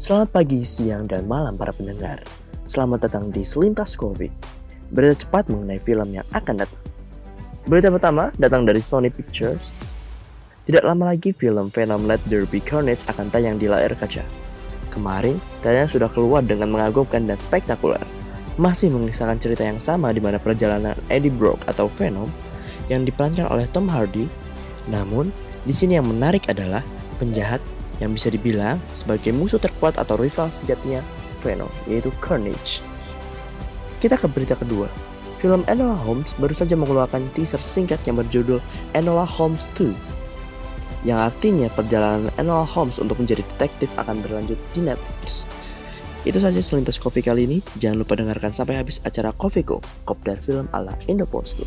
Selamat pagi, siang, dan malam para pendengar. Selamat datang di Selintas Covid. Berita cepat mengenai film yang akan datang. Berita pertama datang dari Sony Pictures. Tidak lama lagi film Venom Let There Be Carnage akan tayang di layar kaca. Kemarin, trailer sudah keluar dengan mengagumkan dan spektakuler. Masih mengisahkan cerita yang sama di mana perjalanan Eddie Brock atau Venom yang diperankan oleh Tom Hardy. Namun, di sini yang menarik adalah penjahat yang bisa dibilang sebagai musuh terkuat atau rival sejatinya Venom, yaitu Carnage. Kita ke berita kedua. Film Enola Holmes baru saja mengeluarkan teaser singkat yang berjudul Enola Holmes 2 yang artinya perjalanan Enola Holmes untuk menjadi detektif akan berlanjut di Netflix. Itu saja selintas kopi kali ini. Jangan lupa dengarkan sampai habis acara Kofiko, kopdar film ala Indopost.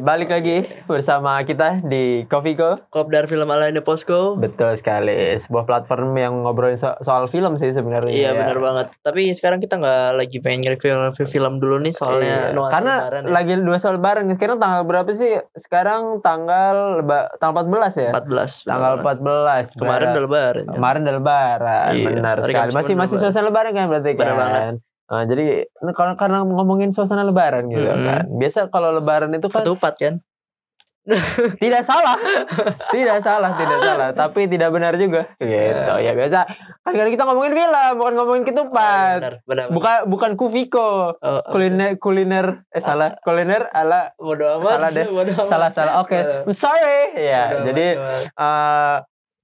Balik lagi bersama kita di Kofiko. Kopdar film ala Indoposko. Betul sekali, sebuah platform yang ngobrolin so- soal film sih sebenarnya. Iya ya. benar banget. Tapi sekarang kita nggak lagi pengen review review film dulu nih soalnya Iya, Karena lebaran ya. lagi dua soal lebaran. Sekarang tanggal berapa sih? Sekarang tanggal tanggal 14 ya? 14. Tanggal 14. Kemarin udah lebaran. ya. Kemarin udah lebaran, Iya, benar sekali. Masih masih lebaran. suasana lebaran kan berarti Benar kan. banget. Nah, jadi nah, karena ngomongin suasana lebaran gitu Mm-mm. kan. Biasa kalau lebaran itu kan Ketupat kan? tidak salah tidak salah tidak salah tapi tidak benar juga gitu ya biasa kan kalau kita ngomongin film bukan ngomongin ketupat Benar, benar. bukan bukan kufiko Oh, kuliner kuliner eh salah kuliner ala bodo amat. salah deh. bodo amat. salah salah oke Eh, I'm sorry ya bodo jadi amat. eh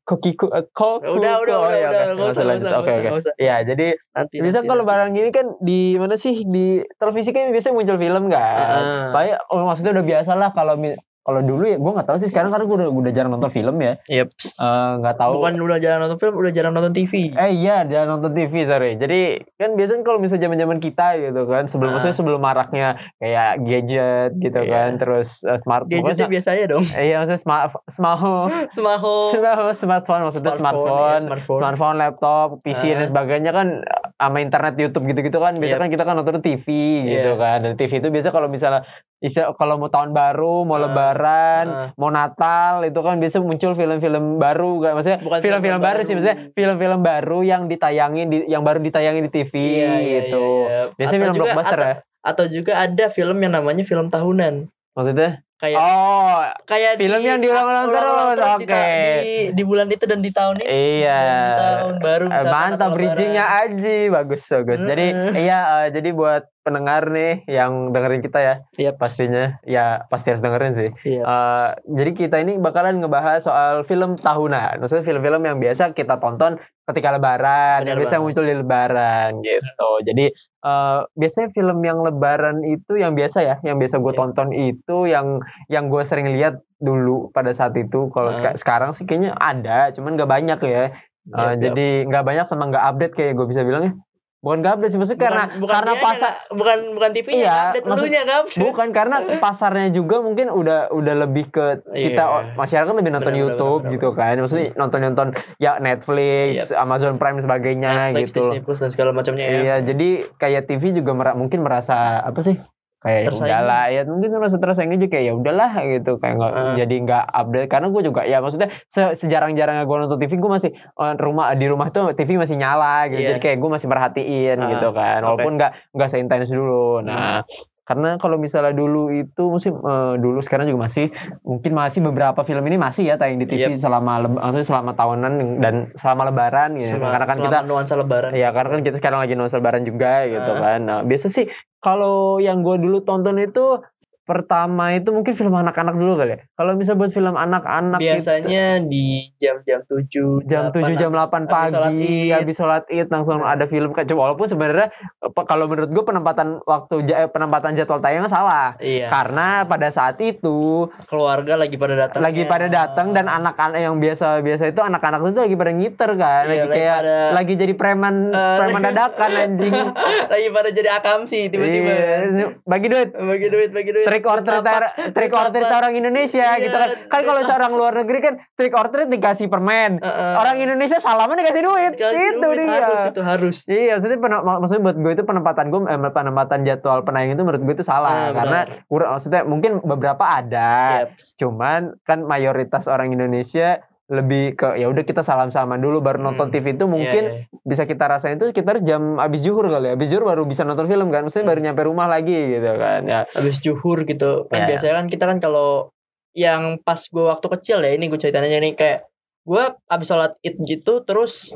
kokiku eh, ko Udah, udah, udah, ya, udah, nggak usah, lanjut. oke oke ya jadi nanti bisa nanti, kalau nanti. lebaran gini kan di mana sih di televisi kan biasanya muncul film kan Ah. Baik, oh, maksudnya udah biasa lah kalau kalau dulu ya gue nggak tahu sih sekarang karena gue udah udah jarang nonton film ya Yep. Eh, nggak tahu Bukan udah jarang nonton film, udah jarang nonton TV. eh iya jarang nonton TV sorry jadi kan biasanya kalau misalnya zaman zaman kita gitu kan sebelum Ah. maksudnya sebelum maraknya kayak gadget gitu Iya. kan terus uh, smart Gadgetnya pokoknya- biasa aja dong. eh, iya maksudnya smart smartphone Semaho. smartphone smartphone maksudnya iya, smartphone smartphone. smartphone, laptop, PC Ah. dan sebagainya kan sama internet YouTube gitu-gitu kan biasa Yep. kan kita kan nonton TV gitu Iya. kan. Dan TV itu biasa kalau misalnya bisa kalau mau tahun baru, mau Ah. lebaran, Ah. mau Natal itu kan biasa muncul film-film baru kan. Maksudnya Bukan film-film film baru, sih baru. maksudnya film-film baru yang ditayangin di yang baru ditayangin di TV Iya, iya, gitu. iya, iya. Biasanya Atau film juga- blockbuster atau, ya. Atau juga ada film yang namanya film tahunan. Maksudnya? Kayak Oh, kayak film yang diulang-ulang ulang-ulang terus, di, oke. di, di bulan itu dan di tahun ini. Iya. Dan di tahun baru Eh, mantap bridgingnya. Aji bagus bagus. Jadi Mm-mm. iya eh, jadi buat pendengar nih yang dengerin kita ya Yep. pastinya ya pasti harus dengerin sih. Iya. Eh, jadi kita ini bakalan ngebahas soal film tahunan. Maksudnya film-film yang biasa kita tonton ketika lebaran, Benar yang biasa muncul di lebaran gitu. Jadi eh, biasanya film yang lebaran itu yang biasa ya, yang biasa gue Iya. tonton itu yang yang gue sering lihat dulu pada saat itu. Kalau seka- sekarang sih kayaknya ada, cuman gak banyak ya. Yap, yap. jadi nggak banyak sama nggak update kayak gue bisa bilangnya. Bukan update sih maksudnya karena bukan, bukan karena pasar nggak- bukan bukan TV-nya Iya, maksud- elunya nggak update. bukan karena pasarnya juga mungkin udah udah lebih ke kita Iya. oh, masyarakat lebih nonton benar, YouTube benar, gitu kan. Maksudnya nonton-nonton ya Netflix, Yep. Amazon Prime sebagainya Netflix, gitu. Disney Plus dan segala macamnya ya. Iya, jadi kayak TV juga mera- mungkin merasa apa sih? Kayak ya Tersaingi. udahlah ya mungkin merasa tersaing aja kayak ya udahlah gitu kayak nggak Ah. jadi nggak update karena gue juga ya maksudnya se sejarang-jarangnya gue nonton TV gue masih eh, rumah di rumah tuh TV masih nyala gitu Iya. jadi kayak gue masih merhatiin Ah, gitu kan walaupun nggak nggak seintens dulu nah karena kalau misalnya dulu itu mungkin eh, dulu sekarang juga masih mungkin masih beberapa film ini masih ya tayang di TV selama leb- maksudnya selama tahunan dan selama lebaran gitu Selama- karena kan selama kita nuansa lebaran. Iya karena kan kita sekarang lagi nonton lebaran juga gitu Ah. kan. Nah, biasa sih kalau yang gue dulu tonton itu pertama itu mungkin film anak-anak dulu kali ya. Kalau bisa buat film anak-anak gitu, Biasanya di jam-jam 7 jam 7 jam 8 pagi habis sholat id langsung Hmm. ada film kayak walaupun sebenarnya apa, kalau menurut gue penempatan waktu eh, penempatan jadwal tayangnya salah Iya. karena pada saat itu keluarga lagi pada datang. lagi pada datang dan anak-anak yang biasa biasa itu anak-anak itu lagi pada ngiter kan Iya, lagi lagi kayak pada- lagi jadi preman Eh, preman dadakan anjing lagi pada jadi akamsi tiba-tiba. Iya, bagi duit Bagi duit, bagi duit. Trick or treat trick or treat orang Indonesia Iya, gitu kan. Kan kalau betapa- seorang luar negeri kan trick or treat dikasih permen. Heeh. Orang Indonesia salaman dikasih duit. Dikasih itu duit, dia. harus itu harus Iya, maksudnya pen- mak- maksudnya buat gue itu penempatan gue eh, penempatan jadwal penayang itu menurut gue itu salah Ah, karena kurang maksudnya mungkin beberapa ada. Yaps. Cuman kan mayoritas orang Indonesia lebih ke ya udah kita salam-salaman dulu baru nonton Hmm. TV itu mungkin Iya, iya. bisa kita rasain itu sekitar jam abis juhur kali ya. Abis juhur baru bisa nonton film kan. Maksudnya baru nyampe rumah lagi gitu kan. Ya. habis juhur gitu kan Iya. biasanya kan kita kan kalau yang pas gue waktu kecil ya ini gue ceritain aja nih kayak gue abis sholat id gitu terus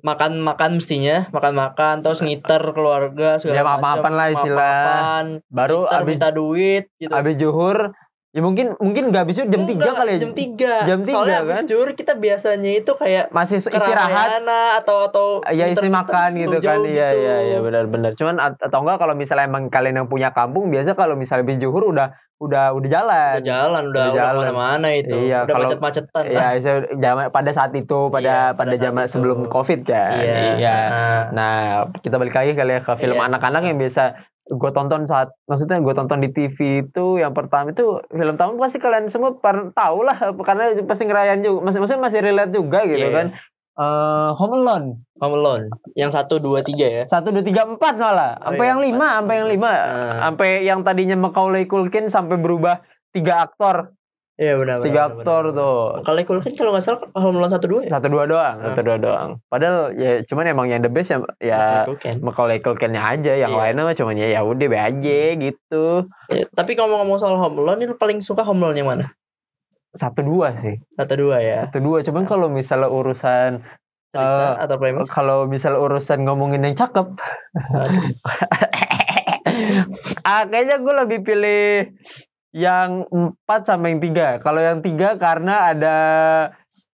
makan makan mestinya makan makan terus ngiter keluarga Ya, segala maaf-maafan macam, lah istilah. Baru ngiter, abis minta duit gitu abis juhur ya mungkin mungkin nggak juhur jam 3 Enggak, kali. ya. jam 3 Jam tiga, soalnya kan? juhur kita biasanya itu kayak Masih istirahat. atau atau ya muter-muter makan gitu kan. iya gitu. iya iya benar-benar. Cuman at- atau enggak kalau misalnya emang kalian yang punya kampung biasa kalau misalnya habis juhur udah udah udah jalan. Udah jalan udah Udah udah jalan. mana-mana itu. Iya, udah kalau- macet-macetan. ya saya- zaman pada saat itu pada Iya, pada zaman sebelum covid kan. Iya. Nah, Nah, kita balik lagi kali ya ke film Iya. anak-anak yang biasa gue tonton saat maksudnya gue tonton di TV itu yang pertama itu film tamu pasti kalian semua tahu lah karena pasti ngerayain juga masih maksudnya masih relate juga gitu Iya. kan. Eh Home Alone. Home Alone yang satu dua tiga ya? Satu dua tiga empat malah Oh, sampai iya, yang lima sampai yang lima. Ah. sampai yang tadinya Macaulay Culkin sampai berubah tiga aktor Iya benar. benar, tiga benar, aktor benar. tuh Kalau Culkin kalau nggak salah Home Alone satu dua ya. satu dua doang Ah. satu dua doang padahal ya cuman emang yang the best ya, ya. Macaulay Culkinnya aja yang Iya. lainnya mah cuman ya ya udah be aja gitu Ya, tapi kalau ngomong soal Home Alone, lu paling suka Home Alone yang mana? satu dua sih Satu dua ya. satu dua cuman kalau misalnya urusan Cerita Eh, atau premis? kalau misalnya urusan ngomongin yang cakep ah kayaknya gue lebih pilih yang empat sama yang tiga kalau yang tiga karena ada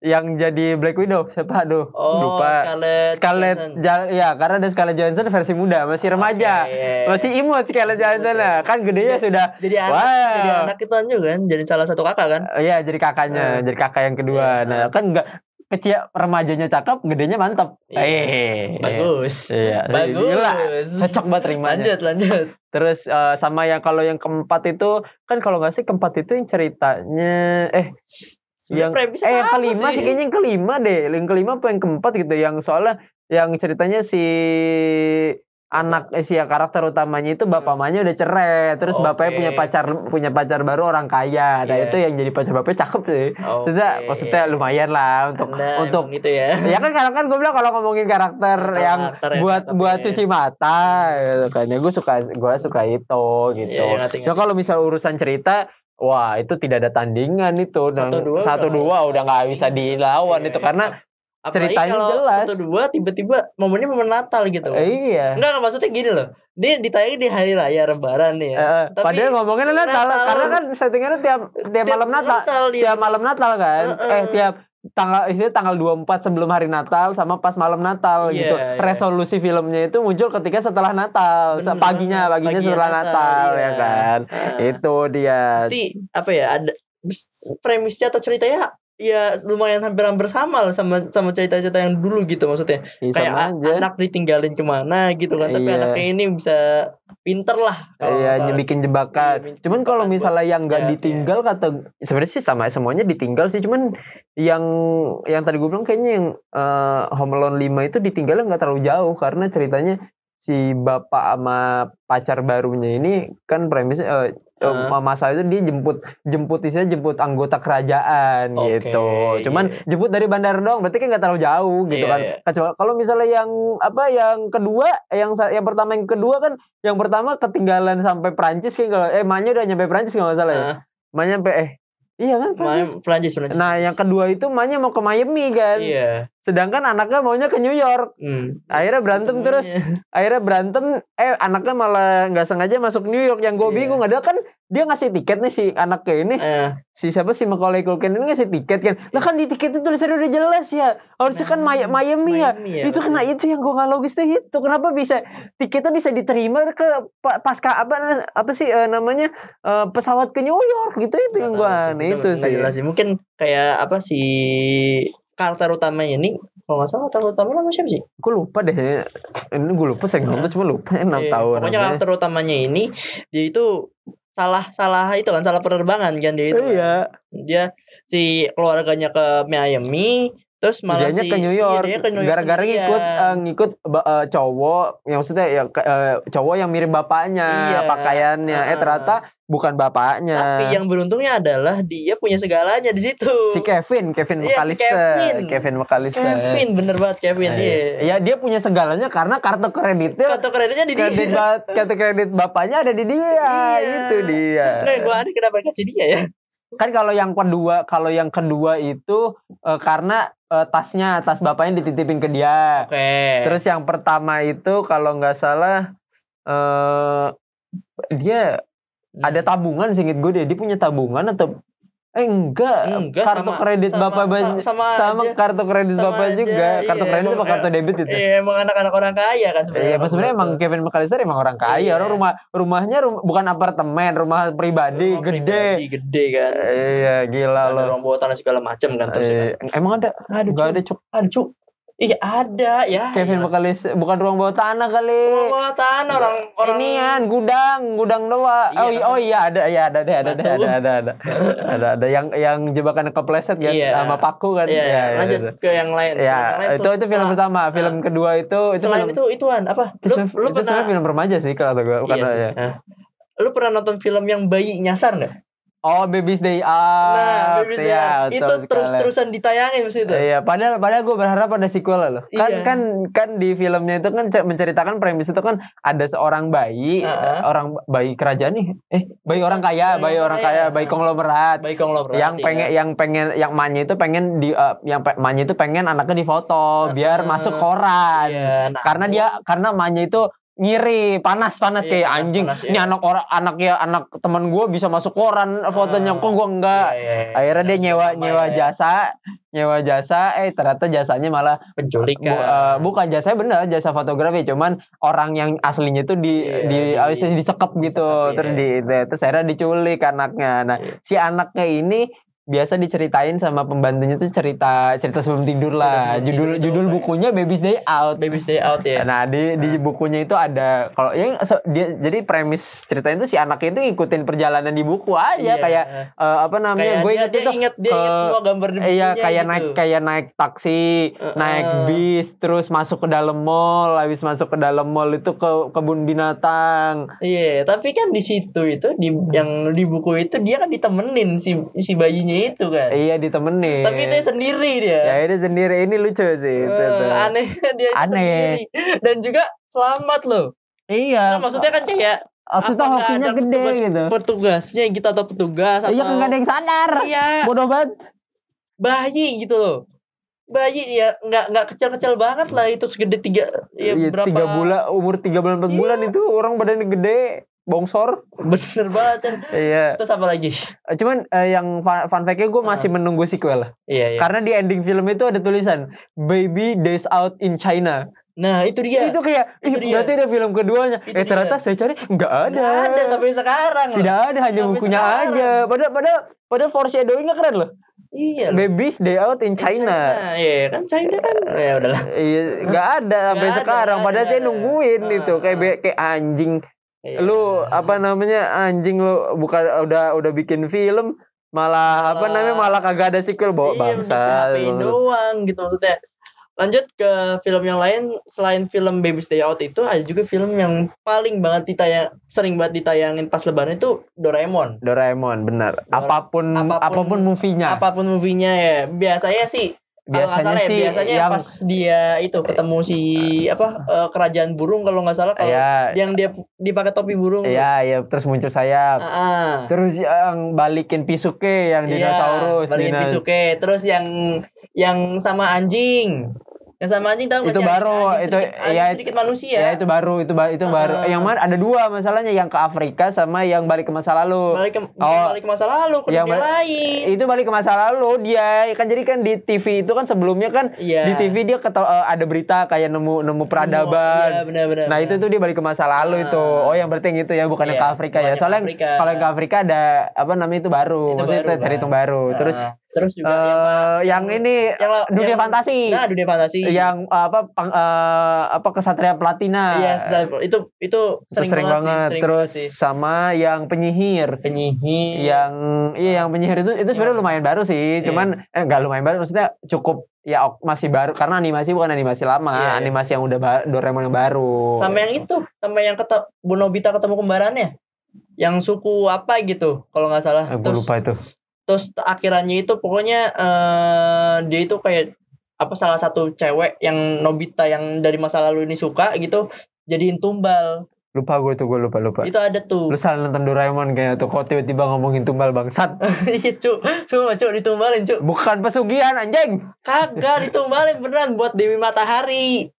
yang jadi Black Widow siapa aduh Oh, lupa Scarlett. Scarlett Johansson. Ja- ya karena ada Scarlett Johansson versi muda masih remaja iya, iya. masih imut Scarlett Masih Johansson ya. lah. kan gedenya Jadi- sudah Jadi anak, Wow. jadi anak itu juga kan, jadi salah satu kakak kan? Iya jadi kakaknya, Eh. jadi kakak yang kedua. Iya. Nah kan enggak kecil remajanya cakep, gedenya mantap. Iya. Eh, Bagus. Iya, Bagus. gila. Cocok banget rimanya. Lanjut, lanjut. Terus eh, sama yang kalau yang keempat itu kan kalau nggak sih keempat itu yang ceritanya eh yang premisnya eh yang kelima sih kayaknya yang kelima deh. Yang kelima apa yang keempat gitu yang soalnya yang ceritanya si anak eh, si karakter utamanya itu bapak mamanya udah cerai terus bapaknya Oke. punya pacar punya pacar baru orang kaya nah Iya. itu yang jadi pacar bapaknya cakep sih maksudnya Oke. maksudnya lumayan lah untuk Anda untuk gitu ya. ya kan karena kan gue bilang kalau ngomongin karakter Karakter- yang karakter yang buat cakep buat ya. cuci mata gitu kan ya gue suka gue suka itu gitu Iya, iya, ngerti, cuma kalau misal urusan cerita wah itu tidak ada tandingan itu Satu, dua satu udah dua udah nggak bisa dilawan Iya, itu karena Apalagi ceritanya kalau jelas. Satu dua tiba-tiba momennya momen Natal gitu. eh, iya Enggak, enggak, maksudnya gini loh. Dia ditayangin di hari raya lebaran nih ya. Eh, Tapi padahal ngomongin Natal, Natal. karena kan settingannya tiap tiap, Tiap malam Natal, Natal, iya. tiap malam Natal kan, Heeh. eh tiap tanggal istilah tanggal 24 sebelum hari Natal sama pas malam Natal Iya, gitu. iya. Resolusi filmnya itu muncul ketika setelah Natal, Bener paginya paginya Paginya setelah Natal, Natal, ya iya. kan. Heeh. Itu dia. Pasti apa ya ada premisnya atau ceritanya ya lumayan hampir-hampir sama lah sama sama cerita-cerita yang dulu gitu maksudnya Ya, kayak aja. anak ditinggalin ke mana gitu kan tapi Iya. anaknya ini bisa pinter lah Iya, salah. bikin jebakan. Iya, bikin cuman kalau misalnya yang nggak ya, ditinggal kata sebenarnya sih sama semuanya ditinggal sih. Cuman yang yang tadi gue bilang kayaknya yang eh, Home Alone 5 itu ditinggalnya nggak terlalu jauh karena ceritanya si bapak sama pacar barunya ini kan premisnya eh, eh, Ah. masa itu dia jemput jemput isinya jemput anggota kerajaan Oke, gitu. Cuman iya. jemput dari bandara doang berarti kan nggak terlalu jauh gitu Iya, kan. iya. Kecuali kalau misalnya yang apa yang kedua yang yang pertama yang kedua kan yang pertama ketinggalan sampai Prancis kan kalau eh emaknya udah nyampe Prancis kalau nggak salah ya. Ah, Emaknya sampai eh iya kan Prancis. Prancis Prancis Nah, yang kedua itu emaknya mau ke Miami kan. iya Sedangkan anaknya maunya ke New York. hmm. Akhirnya berantem terus. Akhirnya berantem eh anaknya malah nggak sengaja masuk New York. Yang gue Iya. bingung ada kan dia ngasih tiket nih si anaknya ini. Eh, si siapa si Macaulay Culkin ini ngasih tiket kan. Lah kan di tiket itu tulisannya udah jelas ya. Harusnya kan Nah, Maya- Miami, ya. Miami ya, itu kena itu yang gue nggak logis tuh itu. Kenapa bisa tiketnya bisa diterima ke pa- pasca apa apa sih eh, namanya eh, pesawat ke New York gitu. Itu yang gue aneh itu Nggak sih. jelas sih. Mungkin kayak apa sih karakter utamanya ini kalau nggak salah karakter utamanya namanya siapa sih gue lupa deh ini gue lupa saya nonton cuma lupa enam Iya, tahun Pokoknya namanya. karakter utamanya ini dia itu salah salah itu kan salah penerbangan kan dia itu. kan. Iya. Dia si keluarganya ke Miami terus malah si ke New iya, York. ke New York Gara-gara sendirian. ngikut eh, ngikut eh, cowok yang maksudnya ya eh, cowok yang mirip bapaknya Iya. pakaiannya. Eh Heeh. ternyata bukan bapaknya. Tapi yang beruntungnya adalah dia punya segalanya di situ. si Kevin, Kevin Iya, McAllister. Kevin. Kevin McAllister. Kevin bener banget Kevin Iya. iya. Iya, dia punya segalanya karena kartu kreditnya Kartu kreditnya di dia. kredit ba- kartu kredit bapaknya ada di dia. Iya. Itu dia. Nggak, gua aneh kenapa kasih dia ya? kan kalau yang kedua kalau yang kedua itu eh, karena eh, tasnya tas bapaknya dititipin ke dia Oke. terus yang pertama itu kalau nggak salah eh dia Hmm. ada tabungan singkat gue deh dia punya tabungan atau eh enggak, Enggak, kartu sama- kredit sama- bapak ba- sama- sama sama aja. kartu kredit Sama bapak aja, juga kartu iya, kredit emang- apa kartu debit itu Iya, emang anak-anak orang kaya kan sebenarnya. Iya, sebenarnya emang. Kevin McAllister emang orang kaya. Iya. Orang rumah rumahnya rum- bukan apartemen, rumah pribadi Rumah gede. pribadi, gede kan. Iya, gila Ada loh. bawah tanah segala macam kan terus ya kan. Eh, emang ada? Ada Enggak ada, Cuk. Ada Cuk. Iya ada ya. Kevin iya. McAllister bukan ruang bawah tanah kali. Ruang bawah tanah orang orang Ini kan gudang, gudang doang. Iya, oh, iya, oh iya ada, iya ada deh, ada deh, ada, ada, ada, ada, ada yang yang jebakan kepleset kan Iya. sama paku kan. Iya, Iya, lanjut iya, ke yang lain. iya. Yang Ya, itu itu film pertama. Film Nah, kedua itu itu selain film, itu ituan apa? itu, Lu, se- lu itu pernah film remaja sih kalau gue. Bukan Iya sih. ya. Lu pernah nonton film yang bayi nyasar nggak? Oh, Baby's Day Out. Nah, Baby's Day Iya, Out. itu terus-terusan ditayangin mesti itu. Iya, padahal padahal gue berharap ada sequel loh. Kan Iya. kan kan di filmnya itu kan ce- menceritakan premis itu kan ada seorang bayi, Heeh. orang bayi kerajaan nih. Eh, bayi orang kaya, Bayi bayi orang kaya. kaya, bayi konglomerat. Bayi konglomerat. yang iya. pengen yang pengen yang emaknya itu pengen di eh, yang pe- emaknya itu pengen anaknya difoto biar Heeh. masuk koran. Iya, nah, Karena dia karena emaknya itu ngiri panas panas Iya, kayak panas, anjing panas, ini iya. anak orang anak ya anak teman gue bisa masuk koran fotonya Ah, kok gue enggak Iya, iya, iya. akhirnya dia nyewa nyewa ya, jasa nyewa jasa eh ternyata jasanya malah penculikan. bu- eh, bukan jasanya bener jasa fotografi cuman orang yang aslinya itu di Iya, di, di- disekep gitu disekep, terus iya. di terus akhirnya diculik anaknya nah Iya. si anaknya ini biasa diceritain sama pembantunya tuh cerita cerita sebelum tidur Cerita lah sebelum judul tidur judul apa ya? bukunya Baby's Day Out Baby's Day Out ya. Nah di di bukunya itu ada kalau yang so- dia jadi premis ceritanya itu si anaknya itu ngikutin perjalanan di buku aja Iya. kayak eh, apa namanya gue inget dia itu inget dia inget semua gambar di bukunya Iya kayak gitu. naik kayak naik taksi, Heeh. naik bis, terus masuk ke dalam mall, habis masuk ke dalam mall itu ke kebun binatang. Iya, tapi kan di situ itu di yang di buku itu dia kan ditemenin si si bayinya itu kan. Iya ditemenin. Tapi dia sendiri dia. ya ini sendiri ini lucu sih. itu, Eh, tuh. aneh dia itu Aneh. sendiri dan juga selamat loh. Iya. Nah, maksudnya kan kayak maksudnya apa nggak hokinya gede petugas, gitu. Petugasnya gitu atau petugas atau Iya kan nggak ada yang sadar. Iya, Bodoh banget. bayi gitu loh. Bayi ya nggak nggak kecil-kecil banget lah itu segede tiga ya Iya, berapa tiga bulan umur tiga bulan empat Iya. bulan itu orang badannya gede bongsor bener banget kan. iya Terus apa lagi? Eh, cuman eh, yang fun, fun fact-nya gue masih menunggu sequel Iya, iya. karena di ending film itu ada tulisan baby days out in China Nah, itu dia. itu kayak Itu ih, dia. berarti ada film keduanya Itu eh ternyata saya cari nggak ada Nggak ada sampai sekarang loh. tidak ada hanya Sampai bukunya sekarang. aja padahal padahal padahal foreshadowingnya keren loh Iya. baby's day out in China, Iya kan China kan. Ya udahlah. Iya, nggak ada sampai ada, sekarang. nggak Padahal ada, saya ada. nungguin Ah, itu kayak be- kayak anjing. Iya. Lu apa namanya anjing lu bukan udah udah bikin film malah, apa Malah- namanya malah kagak ada sequel bawa iya, bangsa. doang gitu maksudnya. Lanjut ke film yang lain selain film Baby's Day Out itu ada juga film yang paling banget ditayang sering banget ditayangin pas lebaran itu Doraemon. Doraemon benar. Dora- apa pun apapun- apa pun, movie-nya. Apa pun movie-nya ya. Biasanya sih biasanya salah ya, sih biasanya yang pas dia itu ketemu si apa eh, kerajaan burung kalau nggak salah kalau ya yang dia dipakai topi burung. ya ya terus muncul sayap. Ah, ah. Terus yang balikin Pisuke yang Iya, dinosaurus. balikin dinas- Pisuke. Terus yang yang sama anjing. Yang sama anjing tahu Itu baru, Anjing itu- sedikit, anjing ya, sedikit manusia. Ya itu baru itu ba- itu baru. Ah. Yang mana ada dua masalahnya yang ke Afrika sama yang balik ke masa lalu. balik ke Oh. balik ke masa lalu ke Yang dunia lain. itu balik ke masa lalu dia kan jadi kan di TV itu kan sebelumnya kan Iya. di TV dia eh, ada berita kayak nemu nemu peradaban. Iya, benar-benar. Nah itu tuh dia balik ke masa lalu Ah. itu. Oh yang berarti yang itu ya bukan yang Iya, ke Afrika ya. yang Soalnya Afrika. kalau yang ke Afrika ada apa namanya itu baru. Itu Maksudnya baru, terhitung Bang. baru. Ah, Terus terus juga eh, yang, yang ini yang dunia yang- fantasi. Nah, dunia fantasi. Yang apa pang- eh, apa kesatria platina. Iya, itu itu itu sering, sering, banget, sih, sering terus banget sih. sama yang penyihir. Penyihir. Yang iya yang penyihir itu itu sebenarnya Yang- lumayan baru sih. Iya. cuman eh enggak lumayan baru maksudnya cukup ya masih baru. Karena animasi bukan animasi lama Iya, iya. animasi yang udah ba- Doraemon yang baru. Sama yang itu sama yang kata Bu Nobita ketemu kembarannya yang suku apa gitu kalau nggak salah. Eh, gue terus lupa itu. terus akhirannya itu pokoknya eh, dia itu kayak apa salah satu cewek yang Nobita yang dari masa lalu ini suka gitu jadiin tumbal. Lupa gue tuh gue lupa lupa. Itu ada tuh. Lu salah nonton Doraemon kayaknya tuh kok tiba-tiba ngomongin tumbal bangsat iya cuk. Cuma cuk ditumbalin cuk. Bukan pesugihan anjing. Kagak ditumbalin beneran buat Dewi Matahari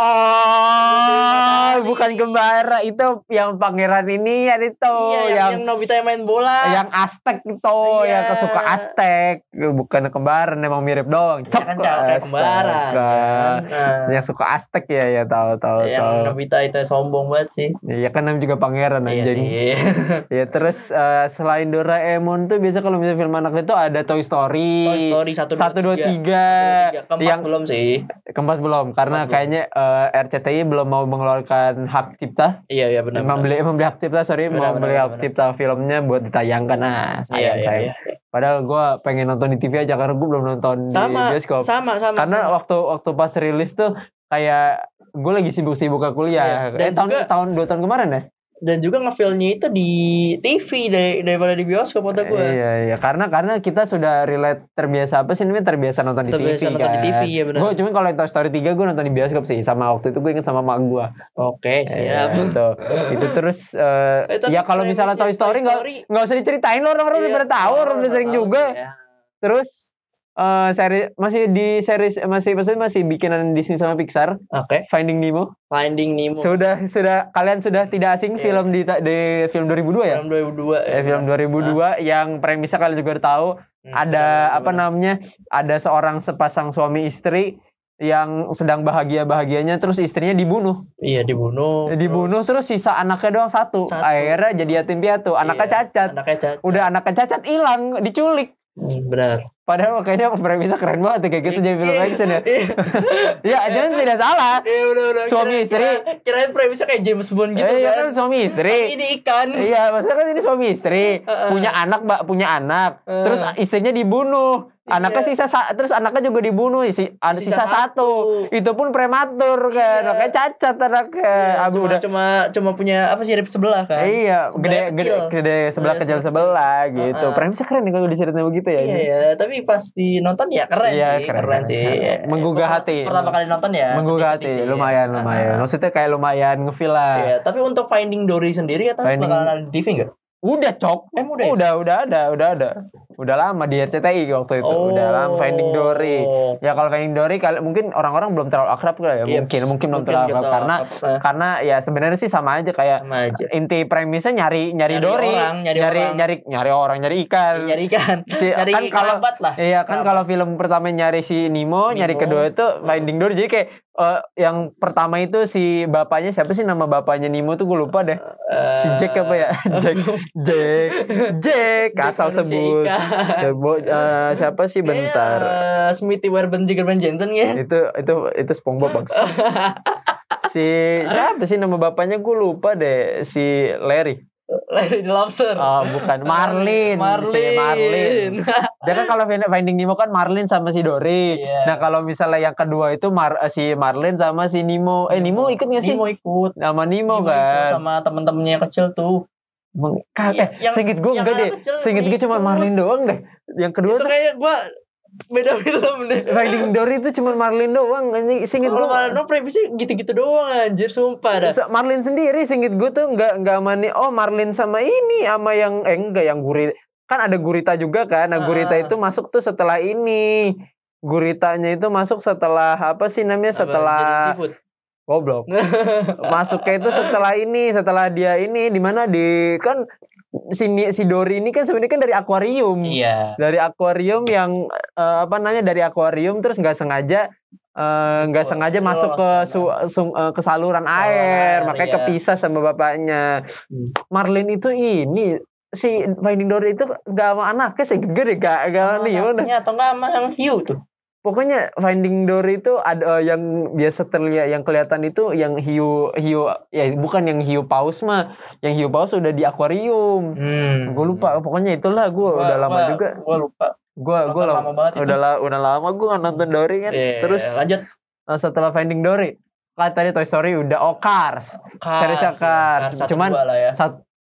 oh bukan kembara itu yang pangeran ini ya itu iya yang, yang yang Nobita yang main bola. Yang Aztek itu Iya. yang kesuka Aztek bukan kembaran emang mirip doang. Ya kan kayak kembaran kan? Nah, yang suka Aztek ya ya tahu tahu yang tahu. Nobita itu sombong banget sih. Ya kan namanya juga pangeran iya anjing. sih. Ya terus eh, selain Doraemon tuh biasa kalau misalnya film anak itu ada Toy Story. Toy Story satu satu dua tiga. Keempat yang belum sih. Keempat belum karena Keempat belum. kayaknya eh, RCTI belum mau mengeluarkan hak cipta. Iya iya benar benar. membeli membeli hak cipta sorry Benar, mau membeli benar, hak benar. cipta filmnya buat ditayangkan. Nah iya sayang iya sayang. iya. Padahal gue pengen nonton di TV aja karena gue belum nonton sama di bioskop. sama sama karena sama. waktu waktu pas rilis tuh kayak gue lagi sibuk-sibuk ke kuliah. Iya, dan eh, tahun juga- tahun dua tahun kemarin ya dan juga ngefilmnya itu di TV dari, daripada di bioskop kata gue Iya iya karena karena kita sudah relate terbiasa apa sih namanya terbiasa nonton di Terbiasa TV nonton kan. di TV, ya benar. Gue cuma kalau Toy Story 3 gue nonton di bioskop sih sama waktu itu gue inget sama mak gue. oke siap itu itu terus eh, Eh, tapi ya kalau misalnya Toy Story nggak nggak usah diceritain loh orang-orang udah Iya, pada tahu orang udah sering juga. ya. Terus eh seri masih di series masih maksudnya masih bikinan Disney sama Pixar. Oke. Finding Nemo. Finding Nemo. Sudah sudah kalian sudah tidak asing Iya. film di di film 2002 ya? Film 2002 eh, film 2002 yang premisnya kalian juga udah tahu. Hmm, ada benar, apa benar. namanya? Ada seorang sepasang suami istri yang sedang bahagia bahagianya terus istrinya dibunuh. Iya dibunuh dibunuh terus sisa anaknya doang satu, Satu. akhirnya jadi yatim piatu. Anaknya Iya, cacat. anaknya cacat. Udah anaknya cacat hilang diculik. Hmm, benar padahal kayaknya premisnya keren banget ya, kayak gitu jadi film action ya. Ya jangan tidak salah. Iya Suami Kira- istri. kira- kirain premisnya kayak James Bond gitu eh, iya kan. kan suami istri. Ini ikan. Iya, maksudnya kan ini suami istri, punya anak, Mbak, punya anak. Heeh. Terus istrinya dibunuh. Anaknya Iya. sisa sa- terus anaknya juga dibunuh, ada Sisa sisa, satu. satu. Itu pun prematur Iya. kan. Anaknya cacat anaknya. Iya, cuma, udah. cuma cuma punya apa sih rib sebelah kan Iya, Sebelahnya gede, gede, kecil. gede sebelah Iya, kecil sebelah sebelah gitu. Heeh. Premisnya keren nih kalau diceritain begitu ya. Iya ini. ya, tapi pas nonton ya keren Iya, sih, keren, keren, keren, sih. keren. Iya. Menggugah Pertama- hati. Pertama kali nonton ya. Menggugah hati, sih, ya. lumayan, lumayan. Ah, Maksudnya kayak lumayan ngefeel lah. Iya, tapi untuk Finding Dory sendiri ya Finding- bakalan ada di TV nggak? Udah cok. Eh, udah ya? udah, udah ada, udah ada. Udah lama di RCTI waktu itu. Udah lama Finding Dory. Oh. Ya kalau Finding Dory kali mungkin orang-orang belum terlalu akrab kali ya. Iya, mungkin mungkin belum terlalu akrab karena terlalu akrab. karena ya sebenarnya sih sama aja kayak sama aja. inti premisnya nyari nyari, Nyari Dory, orang, nyari nyari orang. nyari nyari orang, nyari ikan. nyari ikan, Si- nyari kan kalau lah. Iya kan kalau film pertama nyari si Nemo, nyari Nemo. kedua itu Finding Dory. Jadi kayak eh, yang pertama itu si bapaknya siapa sih nama bapaknya Nemo tuh gue lupa deh. Si Jack apa ya? Jack, Jack, Jack, asal sebut. bo- eh, siapa sih bentar? Iya, Smithy Warben Jiggerman Jensen ya. itu itu itu SpongeBob bang si siapa sih nama bapaknya gue lupa deh si Larry Larry the Lobster. oh bukan Marlin Marlin. si Marlin kan kalau Find- Finding Nemo kan Marlin sama si Dory Iya. nah kalau misalnya yang kedua itu Mar eh, si Marlin sama si Nemo eh Nemo ikut gak sih Nemo ikut. nama Nemo, Nemo ikut kan sama temen-temennya kecil tuh. Kak, Iya, eh, singkat gue enggak deh singkat gue cuma. Marlin doang deh yang kedua itu tuh kayak gua beda film deh. Finding Dory itu cuma Marlin doang anjing Kalau gue Marlon premisnya gitu-gitu doang anjir sumpah dah. So, Marlin sendiri singkat gue tuh nggak nggak mani oh Marlin sama ini sama yang eh enggak yang gurita kan ada gurita juga kan nah gurita Ah. itu masuk tuh setelah ini guritanya itu masuk setelah apa sih namanya Apa, setelah seafood. Goblok masuknya itu setelah ini setelah dia ini di mana di kan si si Dori ini kan sebenarnya kan dari akuarium Iya. dari akuarium yang eh, apa namanya dari akuarium terus nggak sengaja eh, nggak Oh, sengaja masuk ke su- sung- eh, ke saluran air, air, makanya iya. kepisah sama bapaknya Hmm. Marlin itu ini si Finding Dory itu gak sama anaknya sih gede gak gak nih atau enggak sama yang hiu tuh. Pokoknya Finding Dory itu ada eh, yang biasa terlihat yang kelihatan itu yang hiu hiu ya bukan yang hiu paus mah yang hiu paus udah di akuarium Hmm. gue lupa pokoknya itulah gue Gua- udah lama gua- juga Gua lupa. gue gue lama banget udah la- udah lama gue nggak nonton Dory kan Iya, terus lanjut eh, setelah Finding Dory kan tadi Toy Story udah oh Cars Cars. Cars satu Cuman lah ya.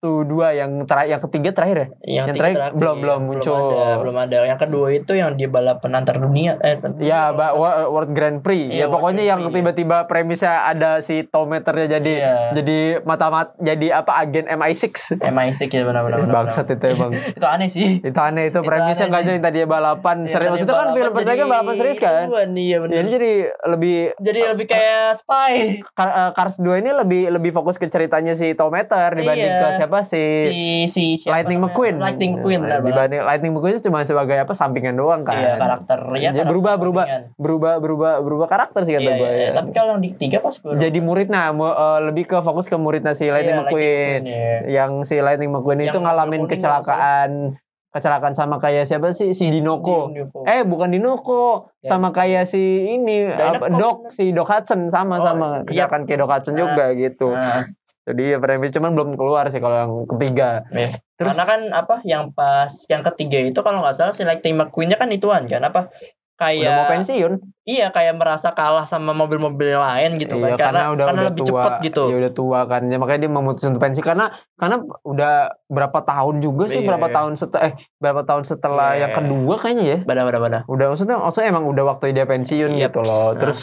Satu dua yang terakhir yang ketiga terakhir ya Yang, yang terakhir terakhir, belum- belum muncul. ada, belum ada. Yang kedua itu yang di balapan antar dunia. Eh, Ya. Wo- World Grand Prix. Iya, ya World pokoknya Grand yang iya. tiba-tiba premisnya ada si tometernya jadi Iya. jadi mata-mat jadi apa agen MI6. MI6 ya benar-benar. benar, Bangsat itu emang. itu aneh sih. itu aneh itu Itu premisnya nggak jadi tadi balapan Yang serius. Maksudnya kan film pertama kan jadi balapan serius kan. Iya benar. Ya, ini jadi lebih jadi lebih kayak spy. Car- eh, Cars 2 ini lebih lebih fokus ke ceritanya si Tometer dibanding Iya. ke siapa si, Si si siapa Lightning namanya? McQueen. Lightning McQueen banget. dibanding Lightning McQueen itu cuma sebagai apa sampingan doang kan. Iya karakter ya. Jadi karakter berubah berubah sampingan. berubah berubah berubah karakter sih kata Iya, gue. iya, iya. Tapi kalau yang di tiga pas gue jadi muridnya mu- eh, lebih ke fokus ke muridnya si Lightning Iya, McQueen. iya. Yang si Lightning McQueen itu Yang ngalamin mobil kuning kecelakaan kecelakaan sama kayak siapa sih si Dinoko. Di Unifo. Eh bukan Dinoko, Ya. sama kayak si ini apa. Doc si Doc Hudson sama Oh, sama iya. kecelakaan kayak Doc Hudson Ah. juga gitu. Nah, Jadi ya premis cuman belum keluar sih kalau yang ketiga. iya. Terus Karena kan apa yang pas yang ketiga itu kalau nggak salah si Lightning McQueen-nya kan ituan kan apa udah kayak mau pensiun. iya kayak merasa kalah sama mobil-mobil lain gitu Iya, kan karena udah karena udah lebih tua, cepet gitu. Ya udah tua kan. Ya, makanya dia memutuskan untuk pensiun karena karena udah berapa tahun juga sih Iya. berapa tahun setelah eh berapa tahun setelah Iya. yang kedua kayaknya ya. Bada bada bada. Udah maksudnya maksudnya emang udah waktu dia pensiun Yep. gitu loh. Nah. Terus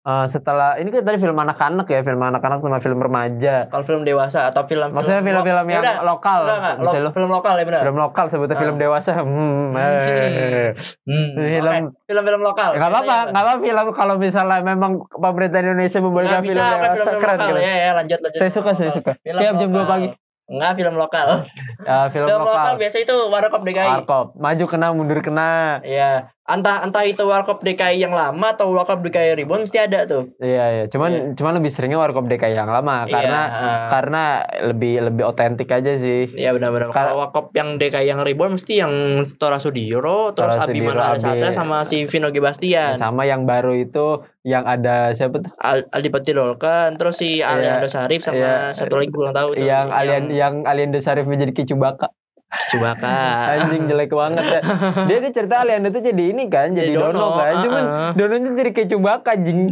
eh, setelah ini kan tadi film anak-anak ya, film anak-anak sama film remaja. Kalau film dewasa atau film Maksudnya film-film yang Yaudah, lokal. enggak, lo- lo- film lokal ya benar. film lokal sebutnya Ah. film dewasa. Hmm, eh. Hmm, Film- oke. film-film lokal. Nggak apa-apa, nggak apa film kalau misalnya memang pemerintah Indonesia membolehkan film dewasa film keren lokal gitu. ya, ya lanjut lanjut. Saya suka, saya suka. Film Tiap jam dua pagi. Enggak film lokal. Ya, film, Film lokal, lokal. biasa itu Warkop DKI. Warkop, maju kena mundur kena. Iya, entah entah itu Warkop DKI yang lama atau Warkop DKI Reborn mesti ada tuh. Iya, iya. Cuman cuman lebih seringnya Warkop DKI yang lama Iya, karena ah. karena lebih lebih otentik aja sih. Iya benar-benar. Kar- Kalau Warkop yang DKI yang Reborn mesti yang Tora Sudiro, terus Tora Abimana Abi- Satria sama si Vino G. Bastian. Sama yang baru itu yang ada siapa tuh? Al Adipati Dolken, terus si Aliando Sarif sama iya. satu lagi gue tahu tuh. yang alien yang alien Desarif menjadi Kicubaka. Cubaka. Anjing jelek banget ya. Dia di cerita alien itu jadi ini kan, jadi, Jadi dono, Dono, kan. Cuman uh-uh. dononya jadi Kicubaka anjing.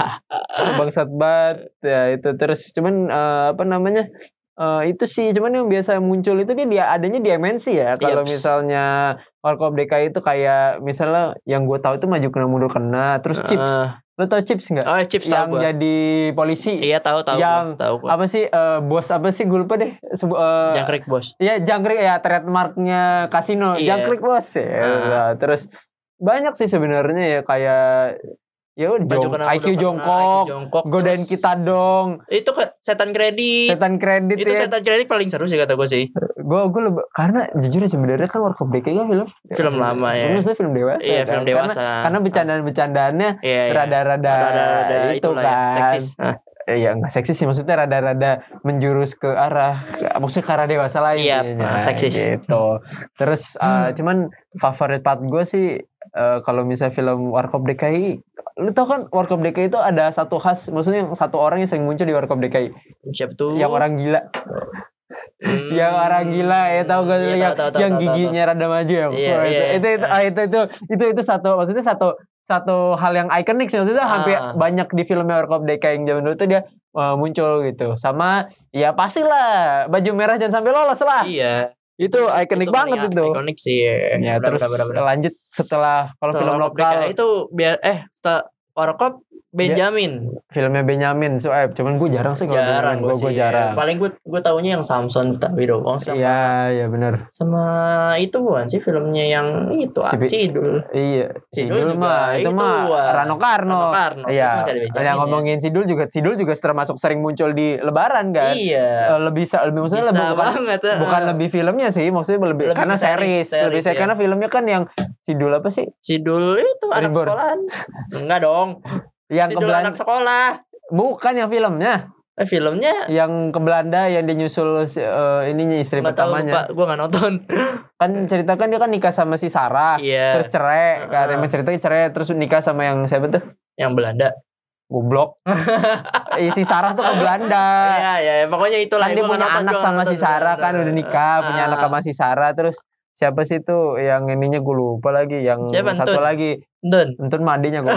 bangsat banget ya itu terus cuman eh, apa namanya eh, itu sih cuman yang biasa muncul itu dia, dia adanya di MNC ya kalau misalnya Warkop DKI itu kayak misalnya yang gue tahu itu maju kena mundur kena terus chips Eh, lo tau chips nggak oh, Chips yang tahu gua. jadi polisi Iya tahu tahu. yang gua, tahu gua. apa sih eh, bos apa sih gue lupa deh Sebu- eh, Jangkrik bos. ya jangkrik ya trademarknya kasino Iya. jangkrik bos ya. Nah, terus banyak sih sebenarnya ya kayak ya udah Baju jong- IQ jongkok, jongkok, godain terus- kita dong Itu ke setan kredit. setan kredit itu ya setan kredit paling seru sih kata gue sih. gue gue lebih karena jujur ya sebenarnya kan Warkop DKI kan film Film lama ya. maksudnya film dewasa Iya, kan? film Karena- dewasa. karena bercandaan bercandaannya Iya, iya. rada-rada Rada-rada itu itulah kan ya, seksis. Nah, Eh, ya nggak seksis sih maksudnya rada-rada menjurus ke arah maksudnya ke arah dewasa lain Iya, intinya. ah, seksis. gitu terus uh, cuman favorit part gue sih uh, kalau misalnya film Warkop DKI lu tau kan Warkop DKI itu ada satu khas maksudnya yang satu orang yang sering muncul di Warkop DKI siapa tuh? yang orang gila Hmm, yang orang gila ya tau gak iya, yang, tahu, tahu, yang tahu, tahu, giginya rada maju ya Iya, Wah, iya. itu, itu, itu, ah, itu itu itu itu satu maksudnya satu satu hal yang ikonik sih maksudnya Ah. hampir banyak di filmnya Warkop DKI yang zaman dulu tuh dia uh, muncul gitu sama ya pastilah baju merah jangan sampai lolos lah Iya. Itu ikonik banget itu Ikonik sih. ya Benar, terus benar. lanjut setelah kalau Setelah film lokal itu biar eh setelah Warkop Benjamin. filmnya Benyamin so eh, cuman gue jarang sih kalau jarang gue gue jarang Paling gue gue taunya yang Samson tapi doang sama iya iya benar sama itu bukan sih filmnya yang itu Si si Sidul. Iya, Sidul Sidul juga mah itu itu, mah. Rano Karno. Rano Karno, Iya. Benjamin Yang ya. ngomongin Sidul juga Sidul juga termasuk sering muncul di Lebaran kan. Iya. Eh, lebih lebih maksudnya Bisa lebih bukan, banget. eh. bukan lebih filmnya sih, maksudnya lebih, Lebih karena series, series, lebih series, se- ya. karena filmnya kan yang Sidul apa sih? Sidul itu anak Reborn. sekolahan. Enggak dong. Yang Sidul kebelan anak sekolah. bukan yang filmnya. Eh, filmnya yang ke Belanda yang dia nyusul si- eh, ininya istri tahu lupa, pertamanya gue nggak nonton. kan ceritakan dia kan nikah sama si Sarah Iya. terus cerai kan Heeh. emang ceritanya cerai terus nikah sama yang siapa tuh Yang Belanda. goblok Eh, si Sarah tuh ke Belanda Iya, ya, pokoknya itulah. kan dia Gua punya anak gua sama si Sarah kan udah nikah punya anak sama si Sarah terus siapa sih tuh yang ininya gue lupa lagi yang Siapa, satu Entun? lagi Dun. Entun madinya gue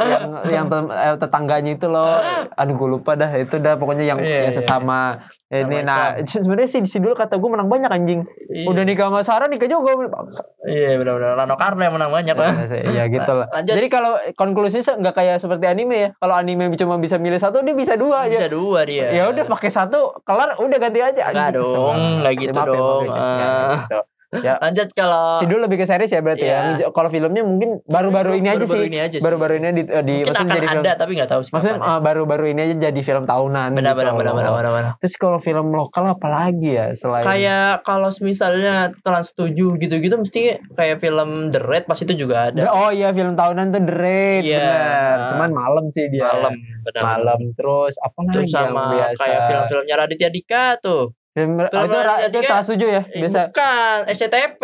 yang yang eh, tetangganya itu loh aduh gue lupa dah itu dah pokoknya yang, Iya, yang iya. sesama ini Sama nah sebenarnya sih si dulu kata gue menang banyak anjing Iya. udah nikah sama Sarah nikah juga Iya, benar-benar. Rano Karno yang menang banyak, Pak. ya gitu lah Lanjut. jadi kalau konklusinya nggak kayak seperti anime ya kalau anime cuma bisa milih satu dia bisa dua aja Bisa dua dia. ya udah pakai satu kelar udah ganti aja Anjing, kesel dong, nggak gitu ya, maaf dong. ya, nggak Ah. gitu. Ya Lanjut kalau si dulu lebih ke series ya berarti Iya. ya kalau filmnya mungkin baru-baru ini aja Baru-baru sih ini aja sih. baru-baru ini di, di mungkin akan jadi film ada tapi nggak tahu sih. maksudnya ya. uh, baru-baru ini aja jadi film tahunan benar gitu benar benar benar benar benar. terus kalau film lokal apa lagi ya selain Kayak kalau misalnya Trans 7 gitu-gitu mesti kayak film The Red pas itu juga ada. oh iya film tahunan tuh The Raid Iya. benar cuman malam sih dia Malam, benar. malam terus apa lagi Terus yang sama biasa kayak film-filmnya Raditya Dika tuh. Film, oh, itu, itu Dika. kelas tujuh ya Eh, biasa Bukan, SCTP.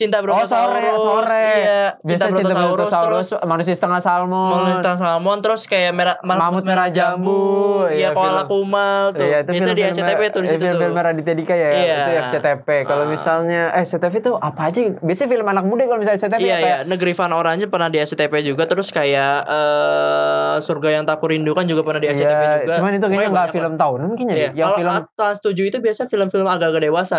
Cinta Oh, sore, Brontosaurus. sore. Iya, biasa Cinta cinta Brontosaurus, Brontosaurus terus manusia setengah salmon Manusia Salmon terus kayak merah Mamut Merah Jambu, Iya, iya, Koala film. Kumal tuh. Iya, itu Biasa di SCTV tuh di eh, situ tuh. film-film Raditya Dika ya, Iya. itu FCTP. Kalau Ah. misalnya eh SCTV itu apa aja? Biasanya film anak muda kalau misalnya SCTV Iya apa iya, ya? Negeri Van Orange pernah di SCTV juga terus kayak eh Surga yang tak kurindukan juga pernah di Iya, juga. cuman itu kayaknya Pokoknya nggak banyak film tahunan kayaknya. Iya. deh. Yang Kalau film Trans 7 itu biasa film-film agak-agak dewasa.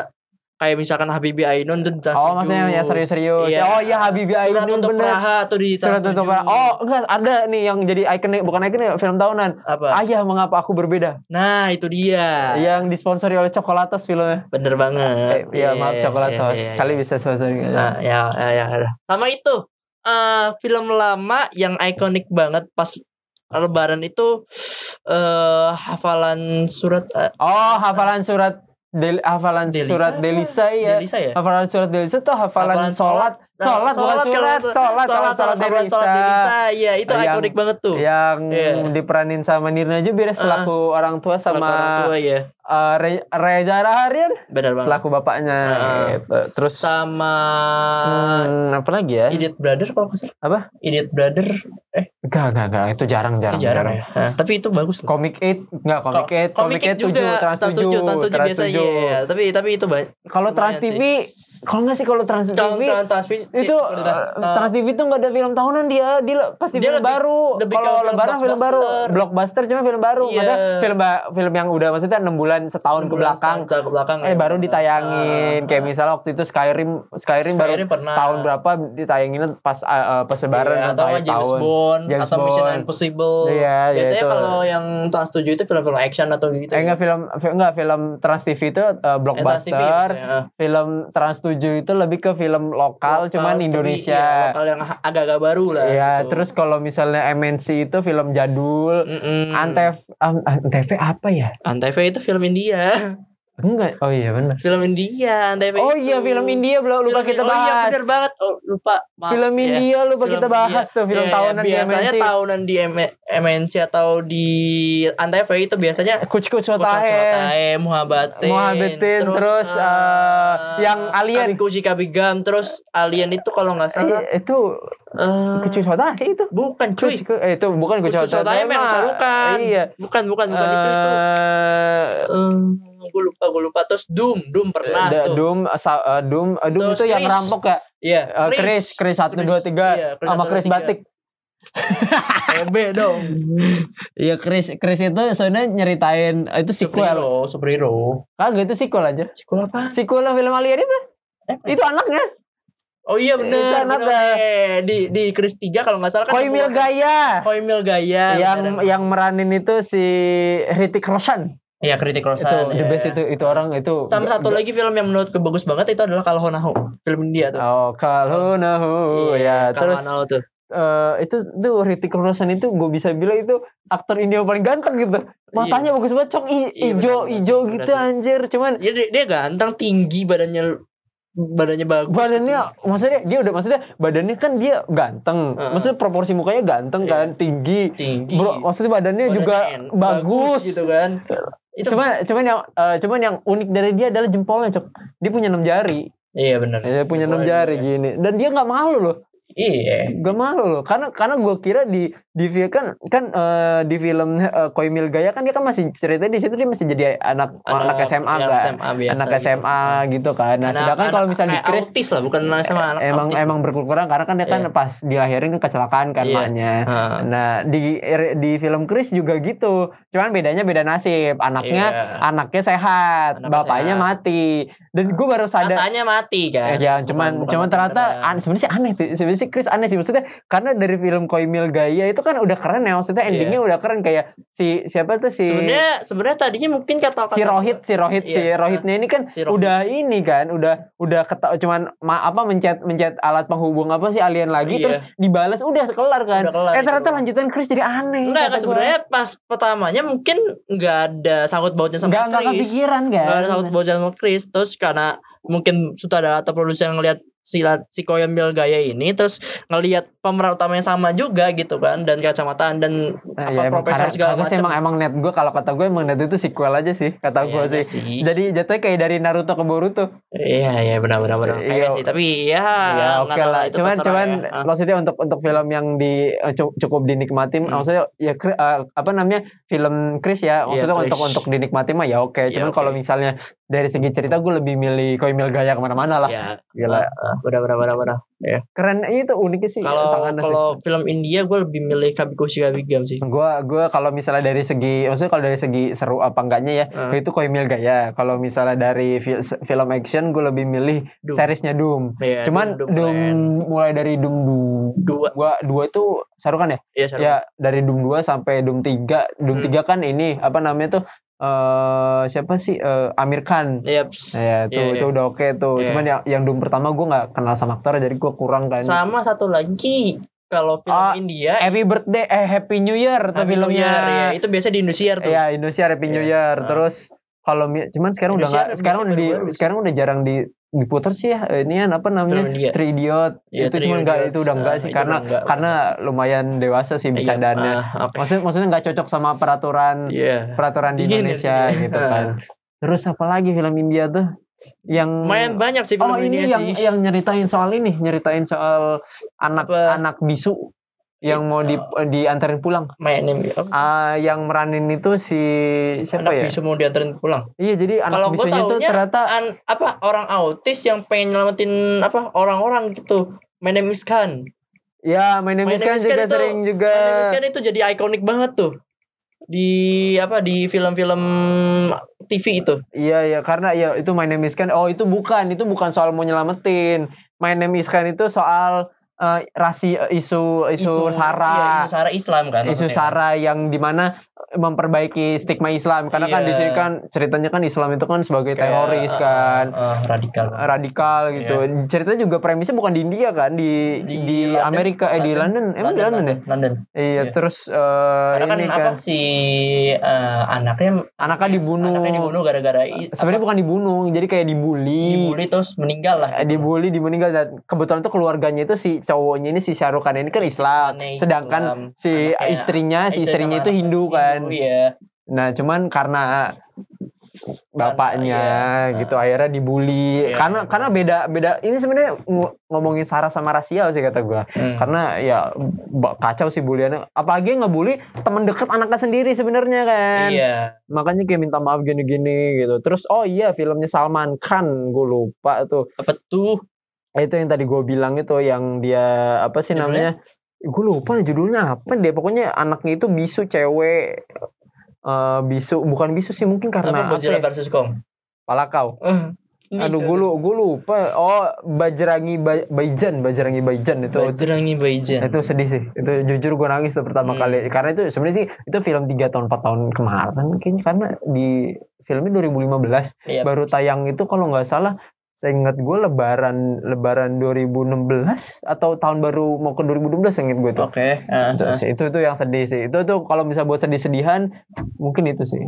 Kayak misalkan Habibie Ainun tuh Trans Oh, 7. maksudnya yang serius-serius. Iya. Oh iya Habibie Surat Ainun untuk bener. Praha tuh di Surat untuk 7. Praha. Oh, enggak ada nih yang jadi ikon bukan ikon ya, film tahunan. Apa? Ayah mengapa aku berbeda? Nah, itu dia. Yang disponsori oleh Coklatos filmnya. Bener banget. Eh, Iya, maaf Coklatos. iya, iya. Kali bisa sponsori. Nah, ya, ya, ya, ya. Sama itu eh film lama yang ikonik banget pas Lebaran itu eh hafalan surat eh, Oh, hafalan surat Del, hafalan Delisa surat? Delisa ya. Delisa ya? Hafalan surat Delisa tuh hafalan, Hafalan sholat. Nah, Sholat, bukan kalau surat. Sholat, sholat, sholat, hafalan Delisa. sholat Delisa. Iya, itu Yang- ikonik banget tuh. Yang Iya. diperanin sama Nirna Jubir selaku orang tua sama orang tua ya. eh, Re- Reza Raharian Benar banget. selaku bapaknya. Heeh. gitu. Terus sama hmm, apa lagi ya? Idiot Brother kalau nggak salah. Apa? Idiot Brother eh Enggak, enggak, enggak. Itu jarang, jarang. itu jarang ya. Nah, tapi itu bagus. Comic 8 enggak Comic 8, Komik Comic 8 juga 7, Trans 7, Trans 7 Trans biasa 7. iya. Tapi tapi itu banyak. Kalau Trans TV kalau enggak sih kalau Trans TV kalau Trans TV itu eh, Trans TV tuh nggak ada film tahunan dia dia pasti Dia film lebih- baru kalau film lebaran film baru blockbuster. cuma film baru Iya. maksudnya film film yang udah maksudnya enam bulan setahun ke belakang setahun ke belakang eh ya. baru ditayangin Ah, kayak ah. misalnya waktu itu Skyrim Skyrim, baru Skyrim pernah. tahun berapa ditayangin pas eh, eh, pas lebaran Iya, atau James tahun. Bond James atau Mission Bond. Impossible. Iya, iya, Biasanya itu. kalau yang Trans 7 itu film-film action atau gitu. Eh enggak film fi- enggak film Trans TV itu eh, Eh, Trans TV blockbuster. maksudnya. film Trans 7 itu lebih ke film lokal, Lokal, cuman Indonesia. iya, lokal yang agak-agak baru lah. Iya, gitu. terus kalau misalnya MNC itu film jadul. Mm-mm. Antv An- Antv apa ya? Antv itu film India. Enggak. Oh iya benar. film India, Antv. Oh itu. iya film India belum lupa Film- kita Oh iya bahas. bener banget. Oh lupa. Maaf, film ya. India lupa Film kita bahas India. tuh film iya, tahunan di biasanya MNC. tahunan di M- MNC atau di Antv itu biasanya Kuch Kuch Hotahe. Cotae, Muhabbatin, Muhabbatin, terus, eh, yang Alien. Kabikuchi Kabigam, terus Alien itu kalau nggak salah Eh, itu eh, Kuch Kuch Hotahe itu. bukan cuy. Kuch- eh, itu bukan. Hotae yang. Sarukan. Iya. Bukan, bukan, bukan itu itu. Eh, gue lupa, gue lupa. Terus Doom, Doom pernah Da- tuh. Doom, eh, Doom, eh, Doom Terus itu yang Chris. rampok ya? Iya, Eh, Chris, Chris satu dua tiga, Iya, sama Chris tiga. Batik. EB dong. Iya Chris, Chris itu soalnya nyeritain eh, itu sequel. Superhero, superhero. Kagak itu sequel aja. Sekolah apa? Sequel film Alien itu. Eh, Itu anaknya. Oh iya Itu bener, anak bener. Eh, di di Chris 3 kalau nggak salah kan Koimil Gaya. Koimil Gaya yang bener. yang meranin itu si Hrithik Roshan. Iya kritik Itu Roshan the ya. best itu itu orang itu. Sama satu lagi film yang menurutku bagus banget itu adalah Kalhonaho film India tuh. Oh, Kalhonahu ya. Terus Kalhonaho tuh. eh, itu tuh Hrithik Roshan itu gue bisa bilang itu aktor India yang paling ganteng gitu. Matanya bagus banget, cok i- Iya, ijo bener, ijo gitu bener anjir. Cuman Ya, dia, dia ganteng, tinggi badannya badannya bagus. badannya maksudnya dia udah maksudnya badannya kan dia ganteng Heeh. maksudnya proporsi mukanya ganteng Iya. kan tinggi tinggi. bro maksudnya badannya, badannya juga en- bagus, gitu kan. Itu cuman cuman yang eh, cuman yang unik dari dia adalah jempolnya cok dia punya enam jari iya benar. dia punya enam jari ya. gini dan dia nggak malu loh Iya. Gak malu loh, karena karena gue kira di di film kan kan eh, di film uh, Koimil Gaya kan dia kan masih cerita di situ dia masih jadi anak anak, SMA yang kan, SMA biasa anak gitu. SMA gitu kan. Nah Anak- sedangkan kalau anak- misalnya di Chris autis lah, bukan anak SMA, anak emang autis. emang berkurang karena kan dia kan Iya. pas dilahirin kan kecelakaan kan Iya. maknya. Heeh. Nah di di film Chris juga gitu, cuman bedanya beda nasib. Anaknya Iya. anaknya sehat, Anaknya bapaknya sehat. mati. Dan gue baru sadar Katanya mati kan. Eh, ya, Bukan- cuman bukan cuman mati ternyata an- sebenarnya aneh tuh. Sebenarnya sih Chris aneh sih maksudnya karena dari film Koimil Gaya itu kan udah keren ya maksudnya Iya. endingnya udah keren kayak si siapa tuh si sebenarnya sebenarnya tadinya mungkin kata-kata si Rohit si Rohit si Iya. Rohitnya ini kan Si Rohit. udah ini kan udah udah keta cuman ma- apa mencet mencet alat penghubung apa sih alien lagi Iya. terus dibalas udah kelar kan Udah kelar eh ternyata gitu. lanjutan Chris jadi aneh Enggak, kata kan sebenarnya pas pertamanya mungkin nggak ada sangkut pautnya sama nggak nggak Chris. kepikiran kan Nggak ada sangkut pautnya sama Chris. Terus karena mungkin sutradara atau produser yang ngelihat si si Koyan gaya ini terus ngelihat pemeran utamanya sama juga gitu kan dan kacamataan dan Nah, apa ya, profesor segala macam. emang emang net gue kalau kata gue emang net itu sequel aja sih kata gue Iya sih. sih. Jadi jatuhnya kayak dari Naruto ke Boruto. Iya iya benar benar benar. Iya. Sih tapi ya ya oke tahu lah. Cuman cuman ya. Ah. maksudnya untuk untuk film yang di eh, cu- cukup dinikmati, Hmm. maksudnya ya eh, apa namanya film Chris ya. Maksudnya Chris. untuk untuk dinikmati mah ya oke. Iya, Cuman oke. kalau misalnya dari segi cerita gue lebih milih Koimil Gaya ke mana-mana lah. Ya, Gila. Benar benar benar benar. Ya. Keren itu uniknya sih. Kalau sih. kalau film India gue lebih milih Kabikoshi Kabigam sih. Gua gua kalau misalnya dari segi maksudnya kalau dari segi seru apa enggaknya ya Hmm. itu Koimil Gaya. Kalau misalnya dari fi- film action gue lebih milih Doom. seriesnya Doom. Iya, Cuman Doom- Doom, Doom mulai dari Doom du- dua gua dua itu seru kan ya? Iya, seru. Ya dari Doom 2 sampai Doom 3. Doom Hmm. 3 kan ini apa namanya tuh eh siapa sih Eh, Amir Khan. Yep. Nah, ya itu Iya, itu iya. udah oke tuh. Iya. Cuman yang yang Doom pertama gue nggak kenal sama aktor jadi gue kurang kan. Sama satu lagi kalau film Ah, India Happy Birthday eh Happy New Year tuh Happy New filmnya. Year, ya. itu biasa di Indosiar tuh. Iya, Indonesia Happy New Iya. Year. Ah. Terus kalau cuman sekarang udah Indonesia nggak ada sekarang udah di sekarang udah jarang di diputar sih ya ini kan apa namanya Film India. Three Idiot Iya, itu cuman enggak itu udah enggak Ah, sih karena enggak. karena lumayan dewasa sih Iya, bercandaannya. ah, oke. Maksudnya maksudnya nggak cocok sama peraturan Iya. peraturan di Iya, Indonesia gitu kan. Terus apa lagi film India tuh yang Lumayan banyak sih film Oh ini India yang sih. yang nyeritain soal ini, nyeritain soal anak Apa? anak bisu yang mau di diantarin pulang. Ini apa? Ah, yang meranin itu si siapa anak ya? bisu mau diantarin pulang. Iya, jadi Kalau anak gue bisunya taunya ternyata an- apa orang autis yang pengen nyelamatin apa orang-orang gitu. My name is Khan. ya My Name is juga itu- sering juga. My name is Khan itu jadi ikonik banget tuh di apa di film-film TV itu. Iya, iya, karena ya itu My Name is Khan. Oh, itu bukan, itu bukan soal mau nyelamatin. My Name is Khan itu soal eh, rasi isu isu, Iya, sara. isu sara Islam kan. isu sara yang di mana memperbaiki stigma Islam karena kan Iya. di sini kan ceritanya kan Islam itu kan sebagai Kayak, teroris eh, kan eh, radikal. radikal gitu ceritanya juga premisnya bukan di India kan di di, London, Amerika eh di London emang di London, ya London. iya Iya. terus eh, Karena kan ini apa kan si eh, anaknya anaknya dibunuh anaknya dibunuh gara-gara sebenarnya apa, bukan dibunuh jadi kayak dibully dibully terus meninggal lah. Eh, dibully di meninggal dan kebetulan tuh keluarganya itu si cowoknya ini si Syahrukh Khan ini kan Islam Aneh sedangkan Islam. si Anaknya- istrinya si istri istrinya itu Hindu kan Iya. Nah, cuman karena bapaknya iya. gitu akhirnya dibully Iya. karena karena beda beda ini sebenarnya ng- ngomongin sara sama rasial sih kata gua Hmm. karena ya kacau sih buliannya apalagi yang ngebully teman deket anaknya sendiri sebenarnya kan Iya. makanya kayak minta maaf gini-gini gitu terus oh iya filmnya Salman Khan gue lupa tuh Apa tuh? Itu yang tadi gue bilang itu yang dia apa sih Judulnya? namanya gue lupa nih judulnya apa deh pokoknya anaknya itu bisu cewek eh bisu bukan bisu sih mungkin karena Apa apa Godzilla ya? versus Kong? palakau Eh, aduh gue gue lupa oh Bajrangi Ba- Baijan Bajrangi Baijan itu Bajrangi Baijan. itu sedih sih itu jujur gue nangis tuh pertama Hmm. kali karena itu sebenarnya sih itu film 3 tahun 4 tahun kemarin kayaknya karena di filmnya 2015 Iya. baru tayang itu kalau nggak salah saya ingat gue lebaran lebaran 2016 atau tahun baru mau ke 2012 saya ingat gue tuh Oke. ah, itu, ah. sih, itu itu yang sedih sih itu tuh kalau bisa buat sedih-sedihan mungkin itu sih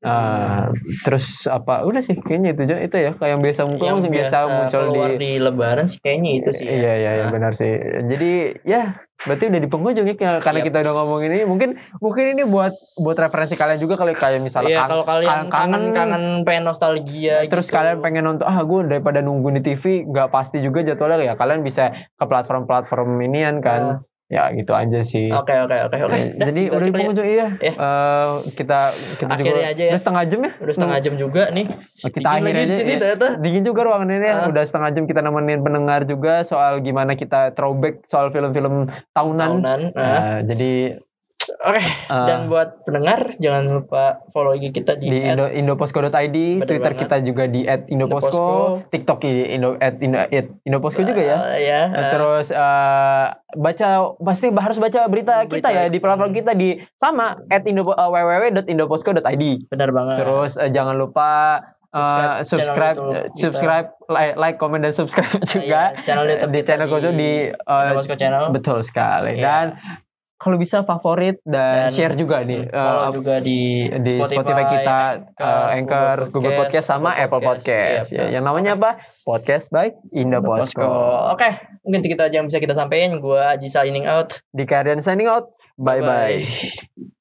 Ah, terus apa? Udah sih kayaknya itu aja- itu ya kayak yang biasa muncul yang biasa, biasa muncul di, di lebaran sih kayaknya itu sih ya. Iya iya iya Nah. benar sih. Jadi ya berarti udah di penghujung ya karena Yap. kita udah ngomong ini mungkin mungkin ini buat buat referensi kalian juga kalau kayak misalnya Iya kan- kalau kalian kangen kangen pengen nostalgia terus gitu. kalian pengen nonton ah gue daripada nunggu di TV nggak pasti juga jadwalnya ya kalian bisa ke platform-platform inian kan ya gitu aja sih Oke oke oke oke. Jadi udah di penghujung iya Ya. Eh, kita kita juga Akhirnya aja ya. udah setengah jam ya Udah setengah jam juga nih. kita Dingin akhir lagi aja di sini ya. ternyata. dingin juga ruangan ini ya. Ah. udah setengah jam kita nemenin pendengar juga soal gimana kita throwback soal film-film tahunan, Tahunan. Nah, Nah, jadi Oke. eh, Dan buat pendengar jangan lupa follow IG kita di, di Indo, indoposko.id, Twitter banget. kita juga di @indoposko, Indoposko. TikTok di Indo at Indo, at Indoposko juga ya. Ya. Eh, Terus eh, baca pasti harus baca berita, kita Berita. ya di platform kita di sama at indo, uh, www.indoposko.id. benar banget. Terus eh, jangan lupa Subscribe subscribe, YouTube eh, subscribe, like, like, comment dan subscribe juga Iya, channel YouTube di kita channel Kozo di eh, Indoposko channel. betul sekali. Iya. Dan kalau bisa favorit dan, Dan share juga nih eh, follow juga di, di Spotify, kita uh, Anchor, Google Podcast, sama Apple Apple Podcast. Iya, Ya, yang namanya apa? Podcast by Indah Posko. Posko. Oke, mungkin segitu aja yang bisa kita sampaikan. Gua Aji signing out. Di Kardian signing out. Bye bye. Bye-bye.